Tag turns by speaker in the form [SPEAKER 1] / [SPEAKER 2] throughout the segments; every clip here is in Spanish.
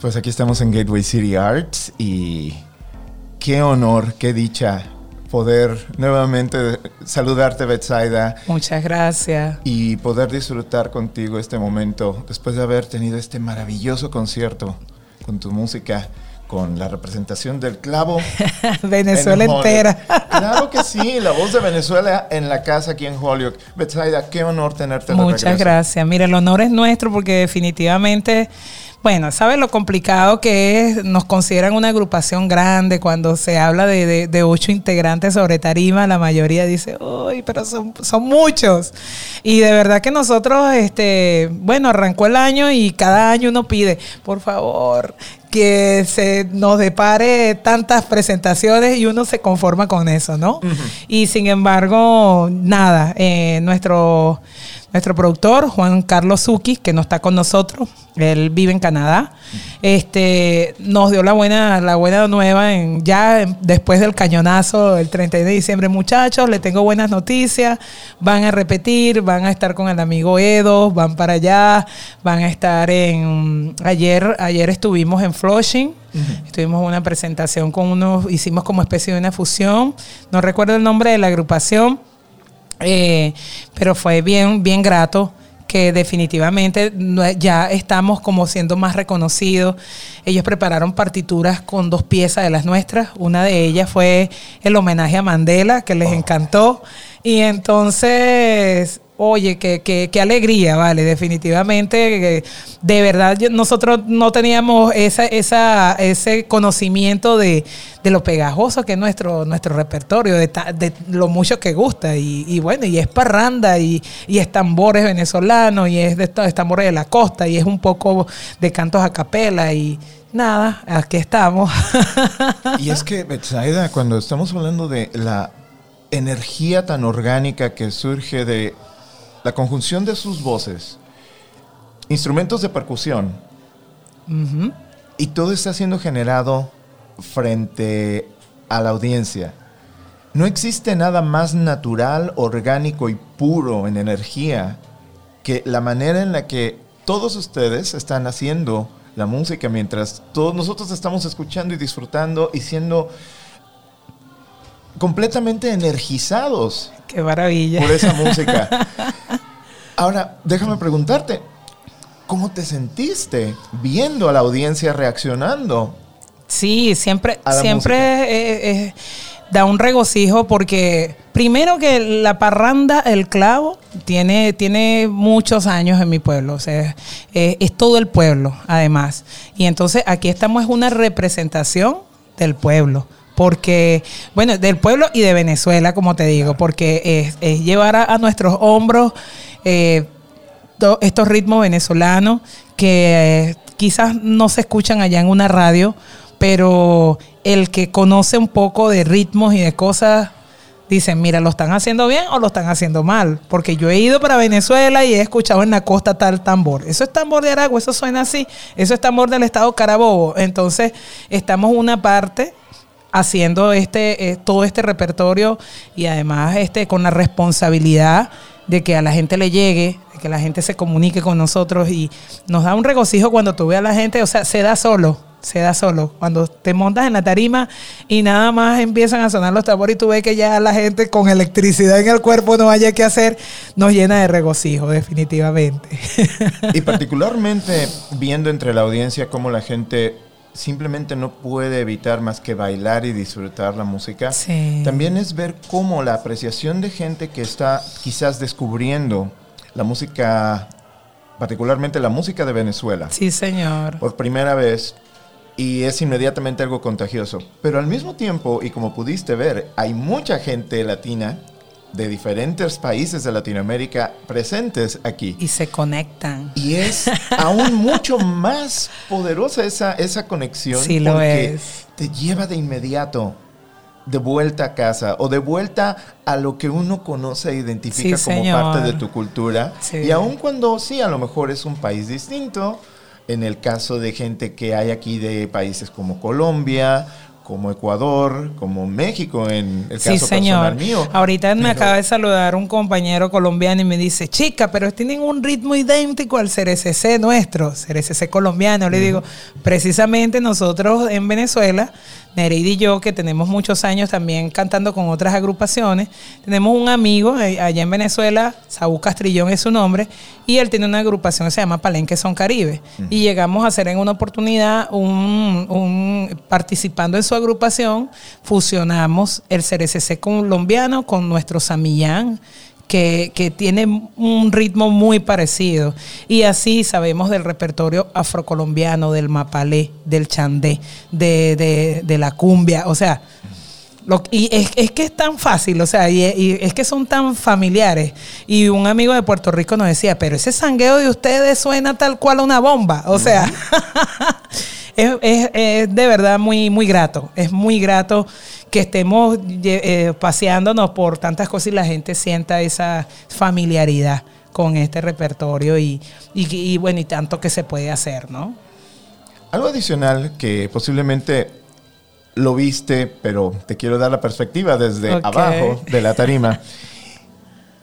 [SPEAKER 1] Pues aquí estamos en Gateway City Arts y qué honor, qué dicha poder nuevamente saludarte, Betsaida.
[SPEAKER 2] Muchas gracias.
[SPEAKER 1] Y poder disfrutar contigo este momento después de haber tenido este maravilloso concierto con tu música, con la representación del clavo.
[SPEAKER 2] Venezuela entera.
[SPEAKER 1] claro que sí, la voz de Venezuela en la casa aquí en Holyoke. Betsaida, qué honor tenerte.
[SPEAKER 2] Muchas gracias. Mira, el honor es nuestro porque definitivamente bueno, ¿sabes lo complicado que es? Nos consideran una agrupación grande cuando se habla de, ocho integrantes sobre tarima, la mayoría dice, uy, pero son, son muchos. Y de verdad que nosotros, este, bueno, arrancó el año y cada año uno pide, por favor, que se nos depare tantas presentaciones y uno se conforma con eso, ¿no? Y sin embargo, nada, eh, nuestro nuestro productor, Juan Carlos Zuki, que no está con nosotros, él vive en Canadá, este, nos dio la buena, la buena nueva en, ya después del cañonazo el 31 de diciembre. Muchachos, le tengo buenas noticias, van a repetir, van a estar con el amigo Edo, van para allá, van a estar en, ayer, ayer estuvimos en Flushing, Estuvimos en una presentación con unos, hicimos como especie de una fusión. No recuerdo el nombre de la agrupación, eh, pero fue bien, bien grato que definitivamente ya estamos como siendo más reconocidos. Ellos prepararon partituras con dos piezas de las nuestras. Una de ellas fue el homenaje a Mandela, que les oh. encantó. Y entonces Oye, qué, qué, qué alegría, vale, definitivamente. De verdad, nosotros no teníamos esa, esa, ese conocimiento de, lo pegajoso que es nuestro, nuestro repertorio, de, de lo mucho que gusta. Y, bueno, y es parranda, y, y es tambores venezolanos, y es de tambores de la costa, y es un poco de cantos a capela, y nada, aquí estamos.
[SPEAKER 1] Y es que, Betsaida, cuando estamos hablando de la energía tan orgánica que surge de la conjunción de sus voces, instrumentos de percusión, y todo está siendo generado frente a la audiencia. No existe nada más natural, orgánico y puro en energía que la manera en la que todos ustedes están haciendo la música mientras todos nosotros estamos escuchando y disfrutando y siendo completamente energizados.
[SPEAKER 2] Qué maravilla.
[SPEAKER 1] Por esa música. Ahora, déjame preguntarte, ¿cómo te sentiste viendo a la audiencia reaccionando?
[SPEAKER 2] Sí, siempre, siempre eh, eh, da un regocijo porque primero que la parranda El Clavo tiene, tiene muchos años en mi pueblo, o sea, eh, es todo el pueblo además. Y entonces aquí estamos, es una representación del pueblo porque, bueno, del pueblo y de Venezuela, como te digo, porque es, llevar a, nuestros hombros eh, estos ritmos venezolanos que eh, quizás no se escuchan allá en una radio, pero el que conoce un poco de ritmos y de cosas dicen, mira, ¿lo están haciendo bien o lo están haciendo mal? Porque yo he ido para Venezuela y he escuchado en la costa tal tambor. Eso es tambor de Aragua, eso suena así. Eso es tambor del estado Carabobo. Entonces, estamos una parte haciendo este, eh, todo este repertorio y además este, con la responsabilidad de que a la gente le llegue, de que la gente se comunique con nosotros y nos da un regocijo cuando tú ves a la gente, o sea, se da solo, se da solo. Cuando te montas en la tarima y nada más empiezan a sonar los tambores y tú ves que ya la gente con electricidad en el cuerpo no haya que hacer, nos llena de regocijo, definitivamente.
[SPEAKER 1] Y particularmente viendo entre la audiencia cómo la gente simplemente no puede evitar más que bailar y disfrutar la música. También es ver cómo la apreciación de gente que está quizás descubriendo la música, particularmente la música de Venezuela.
[SPEAKER 2] Sí, señor.
[SPEAKER 1] Por primera vez. Y es inmediatamente algo contagioso. Pero al mismo tiempo, y como pudiste ver, hay mucha gente latina de diferentes países de Latinoamérica presentes aquí.
[SPEAKER 2] Y se conectan.
[SPEAKER 1] Y es aún mucho más poderosa esa, esa conexión.
[SPEAKER 2] Sí, lo es.
[SPEAKER 1] Te lleva de inmediato de vuelta a casa o de vuelta a lo que uno conoce e identifica
[SPEAKER 2] Sí,
[SPEAKER 1] como
[SPEAKER 2] señor.
[SPEAKER 1] parte de tu cultura.
[SPEAKER 2] Sí.
[SPEAKER 1] Y aun cuando sí, a lo mejor es un país distinto, en el caso de gente que hay aquí de países como Colombia, como Ecuador, como México, en el caso
[SPEAKER 2] Sí, señor.
[SPEAKER 1] personal mío.
[SPEAKER 2] Ahorita me
[SPEAKER 1] Pero-
[SPEAKER 2] acaba de saludar un compañero colombiano y me dice, chica, pero tienen un ritmo idéntico al CRCC nuestro, CRCC colombiano. Le digo, precisamente nosotros en Venezuela, Nereida y yo, que tenemos muchos años también cantando con otras agrupaciones, tenemos un amigo eh, allá en Venezuela, Saúl Castrillón es su nombre, y él tiene una agrupación que se llama Palenque Son Caribe. Y llegamos a hacer en una oportunidad un, un- participando en su agrupación, fusionamos el CRCC colombiano con nuestro Samillán. Que, que tiene un ritmo muy parecido. Y así sabemos del repertorio afrocolombiano, del mapalé, del chandé, de, de- de la cumbia. O sea, lo- y es, es que es tan fácil, o sea, y, y es que son tan familiares. Y un amigo de Puerto Rico nos decía, pero ese sangueo de ustedes suena tal cual a una bomba. O sea, es, es- es de verdad muy, muy grato. Es muy grato que estemos eh, paseándonos por tantas cosas y la gente sienta esa familiaridad con este repertorio y, y, y bueno, y tanto que se puede hacer, ¿no?
[SPEAKER 1] Algo adicional que posiblemente lo viste, pero te quiero dar la perspectiva desde abajo de la tarima.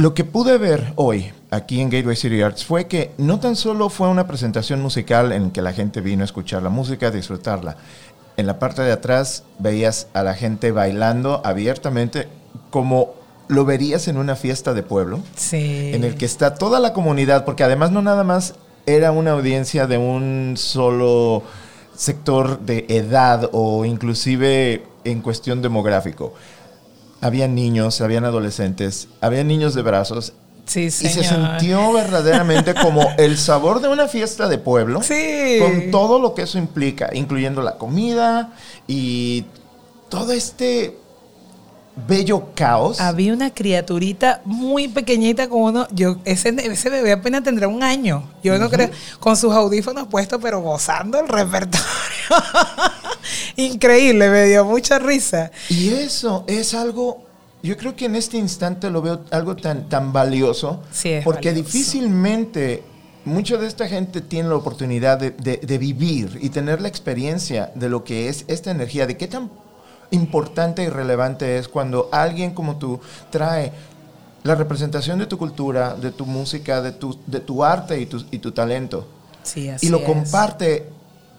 [SPEAKER 1] Lo que pude ver hoy aquí en Gateway City Arts fue que no tan solo fue una presentación musical en que la gente vino a escuchar la música, a disfrutarla. En la parte de atrás veías a la gente bailando abiertamente como lo verías en una fiesta de pueblo
[SPEAKER 2] Sí.
[SPEAKER 1] en el que está toda la comunidad, porque además no nada más era una audiencia de un solo sector de edad o inclusive en cuestión demográfico. Habían niños, habían adolescentes, habían niños de brazos
[SPEAKER 2] Sí,
[SPEAKER 1] y se
[SPEAKER 2] señor.
[SPEAKER 1] sintió verdaderamente como el sabor de una fiesta de pueblo
[SPEAKER 2] Sí.
[SPEAKER 1] con todo lo que eso implica, incluyendo la comida y todo este bello caos.
[SPEAKER 2] Había una criaturita muy pequeñita con uno, yo ese, ese bebé apenas tendrá un año, yo no creo, con sus audífonos puestos, pero gozando el repertorio. Increíble, me dio mucha risa.
[SPEAKER 1] Y eso es algo, yo creo que en este instante lo veo algo tan, tan valioso,
[SPEAKER 2] Sí, es
[SPEAKER 1] porque
[SPEAKER 2] valioso.
[SPEAKER 1] difícilmente mucha de esta gente tiene la oportunidad de, de- de vivir y tener la experiencia de lo que es esta energía, de qué tan importante y relevante es cuando alguien como tú trae la representación de tu cultura, de tu música, de tu, de tu arte y tu, y tu talento,
[SPEAKER 2] Sí, así
[SPEAKER 1] y lo
[SPEAKER 2] es.
[SPEAKER 1] comparte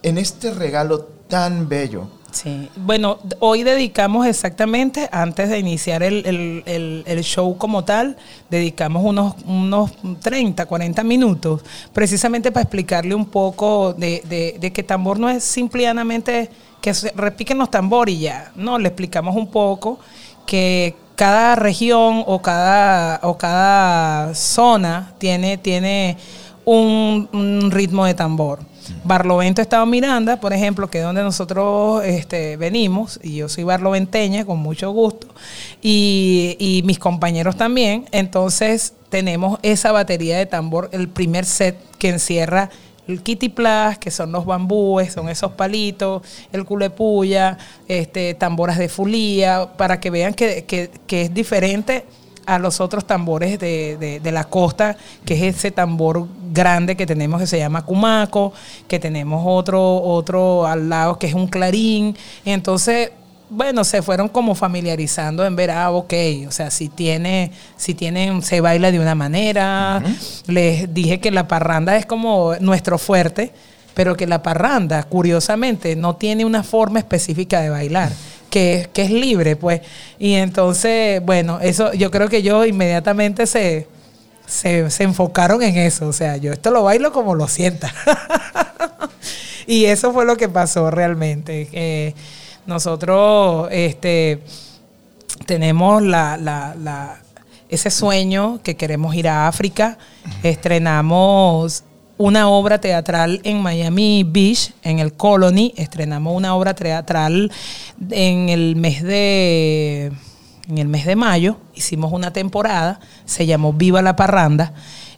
[SPEAKER 1] en este regalo tan bello.
[SPEAKER 2] Sí, bueno, hoy dedicamos exactamente, antes de iniciar el, el- el- el show como tal, dedicamos unos, unos 30, 40 minutos, precisamente para explicarle un poco de, de- de que tambor no es simplemente que se repiquen los tambores y ya, no, le explicamos un poco que cada región o cada, o cada zona tiene, tiene un, un ritmo de tambor. Barlovento, Estado Miranda, por ejemplo, que es donde nosotros este, venimos, y yo soy barloventeña con mucho gusto, y, y mis compañeros también, entonces tenemos esa batería de tambor, el primer set que encierra el kitty plus, que son los bambúes, son esos palitos, el culepuya, este, tamboras de fulía, para que vean que, que- que es diferente a los otros tambores de, de- de la costa, que es ese tambor grande que tenemos que se llama cumaco, que tenemos otro, otro al lado que es un clarín. Entonces, bueno, se fueron como familiarizando en ver, ah, ok, o sea, si tiene, si tienen, se baila de una manera. Les dije que la parranda es como nuestro fuerte, pero que la parranda, curiosamente, no tiene una forma específica de bailar. Que, que es libre, pues. Y entonces, bueno, eso yo creo que yo inmediatamente se, se, se enfocaron en eso. O sea, yo esto lo bailo como lo sienta. y eso fue lo que pasó realmente. Eh, nosotros este, tenemos la, la- la- ese sueño que queremos ir a África. Estrenamos una obra teatral en Miami Beach, en el Colony. Estrenamos una obra teatral en el mes de en el mes de mayo, hicimos una temporada, se llamó Viva la Parranda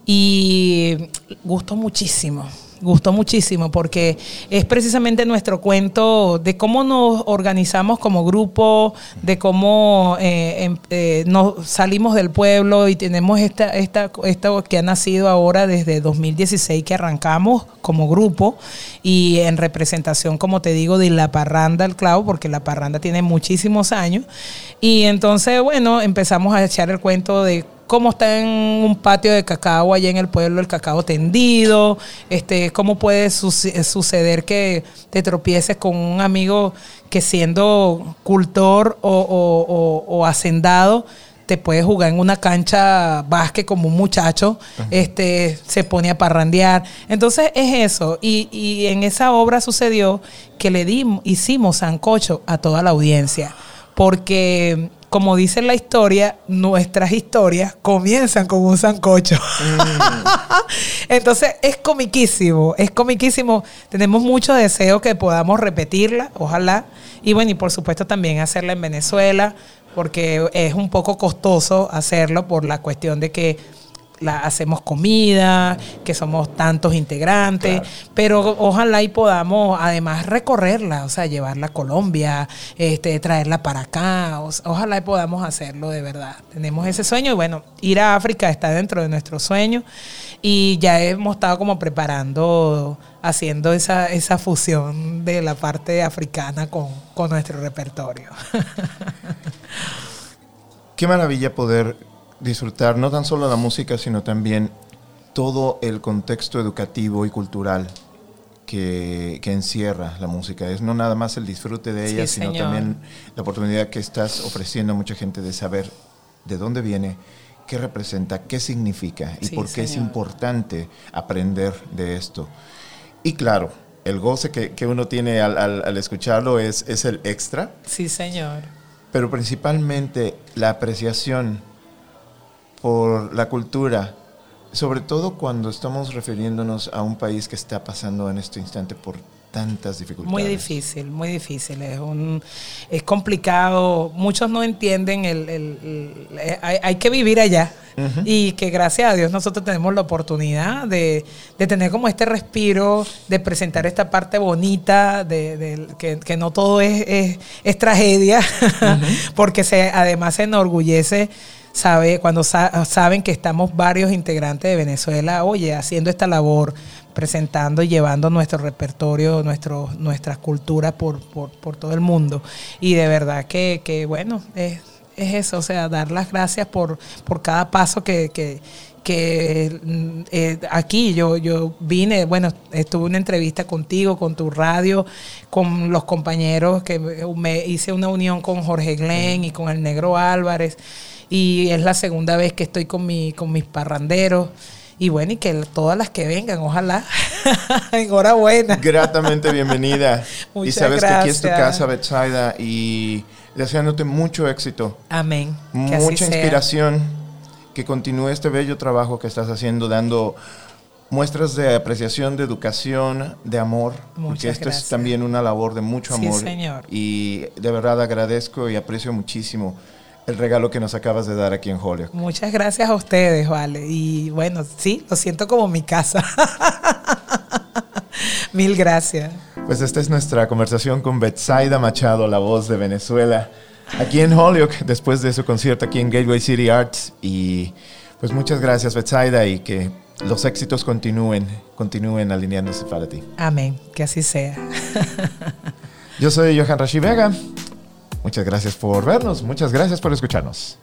[SPEAKER 2] y gustó muchísimo gustó muchísimo porque es precisamente nuestro cuento de cómo nos organizamos como grupo, de cómo eh, em, eh, nos salimos del pueblo y tenemos esta, esta, esto que ha nacido ahora desde 2016 que arrancamos como grupo y en representación, como te digo, de la parranda al clavo, porque la parranda tiene muchísimos años. Y entonces, bueno, empezamos a echar el cuento de cómo está en un patio de cacao allá en el pueblo el cacao tendido, este, cómo puede suceder que te tropieces con un amigo que siendo cultor o, hacendado te puede jugar en una cancha básquet como un muchacho, este, se pone a parrandear. Entonces es eso. Y, y en esa obra sucedió que le dimos, hicimos sancocho a toda la audiencia. Porque como dice la historia, nuestras historias comienzan con un sancocho. Mm. Entonces es comiquísimo, es comiquísimo. Tenemos mucho deseo que podamos repetirla, ojalá. Y bueno, y por supuesto también hacerla en Venezuela, porque es un poco costoso hacerlo por la cuestión de que la, hacemos comida, que somos tantos integrantes, pero ojalá y podamos además recorrerla, o sea, llevarla a Colombia, este, traerla para acá, ojalá y podamos hacerlo de verdad. Tenemos ese sueño y bueno, ir a África está dentro de nuestro sueño y ya hemos estado como preparando, haciendo esa, esa fusión de la parte africana con, con nuestro repertorio.
[SPEAKER 1] Qué maravilla poder disfrutar no tan solo la música, sino también todo el contexto educativo y cultural que, encierra la música. Es no nada más el disfrute de ella, sino también la oportunidad que estás ofreciendo a mucha gente de saber de dónde viene, qué representa, qué significa y por qué es importante aprender de esto. Y claro, el goce que, uno tiene al, al, escucharlo es, es el extra.
[SPEAKER 2] Sí, señor.
[SPEAKER 1] Pero principalmente la apreciación por la cultura, sobre todo cuando estamos refiriéndonos a un país que está pasando en este instante por tantas dificultades.
[SPEAKER 2] Muy difícil, muy difícil. Es un es complicado. Muchos no entienden el, el, hay, que vivir allá. Y que gracias a Dios nosotros tenemos la oportunidad de, tener como este respiro, de presentar esta parte bonita, de, que, no todo es, es, tragedia, porque se, además se enorgullece sabe, cuando saben que estamos varios integrantes de Venezuela, oye, haciendo esta labor, presentando y llevando nuestro repertorio, nuestro, nuestras culturas por, por, todo el mundo. Y de verdad que, que bueno, es, es, eso, o sea, dar las gracias por, por cada paso que, que eh, aquí yo, yo vine, bueno, estuve una entrevista contigo, con tu radio, con los compañeros, que me hice una unión con Jorge Glenn y con el Negro Álvarez y es la segunda vez que estoy con, mi, con mis parranderos. Y bueno, y que todas las que vengan, ojalá. Enhorabuena.
[SPEAKER 1] Gratamente bienvenida. y sabes que aquí es tu casa, Betsaida, y deseándote mucho éxito.
[SPEAKER 2] Amén.
[SPEAKER 1] Mucha inspiración. Que continúe este bello trabajo que estás haciendo, dando muestras de apreciación, de educación, de amor. porque esto es también una labor de mucho amor.
[SPEAKER 2] Sí, señor.
[SPEAKER 1] Y de verdad agradezco y aprecio muchísimo el regalo que nos acabas de dar aquí en Holyoke.
[SPEAKER 2] Muchas gracias a ustedes, vale. Y bueno, sí, lo siento como mi casa. Mil gracias.
[SPEAKER 1] Pues esta es nuestra conversación con Betsaida Machado, la voz de Venezuela, aquí en Holyoke, después de su concierto aquí en Gateway City Arts. Y pues muchas gracias, Betsaida, y que los éxitos continúen, continúen alineándose para ti.
[SPEAKER 2] Amén, que así sea.
[SPEAKER 1] Yo soy Johan Rashi Vega. Muchas gracias por vernos, muchas gracias por escucharnos.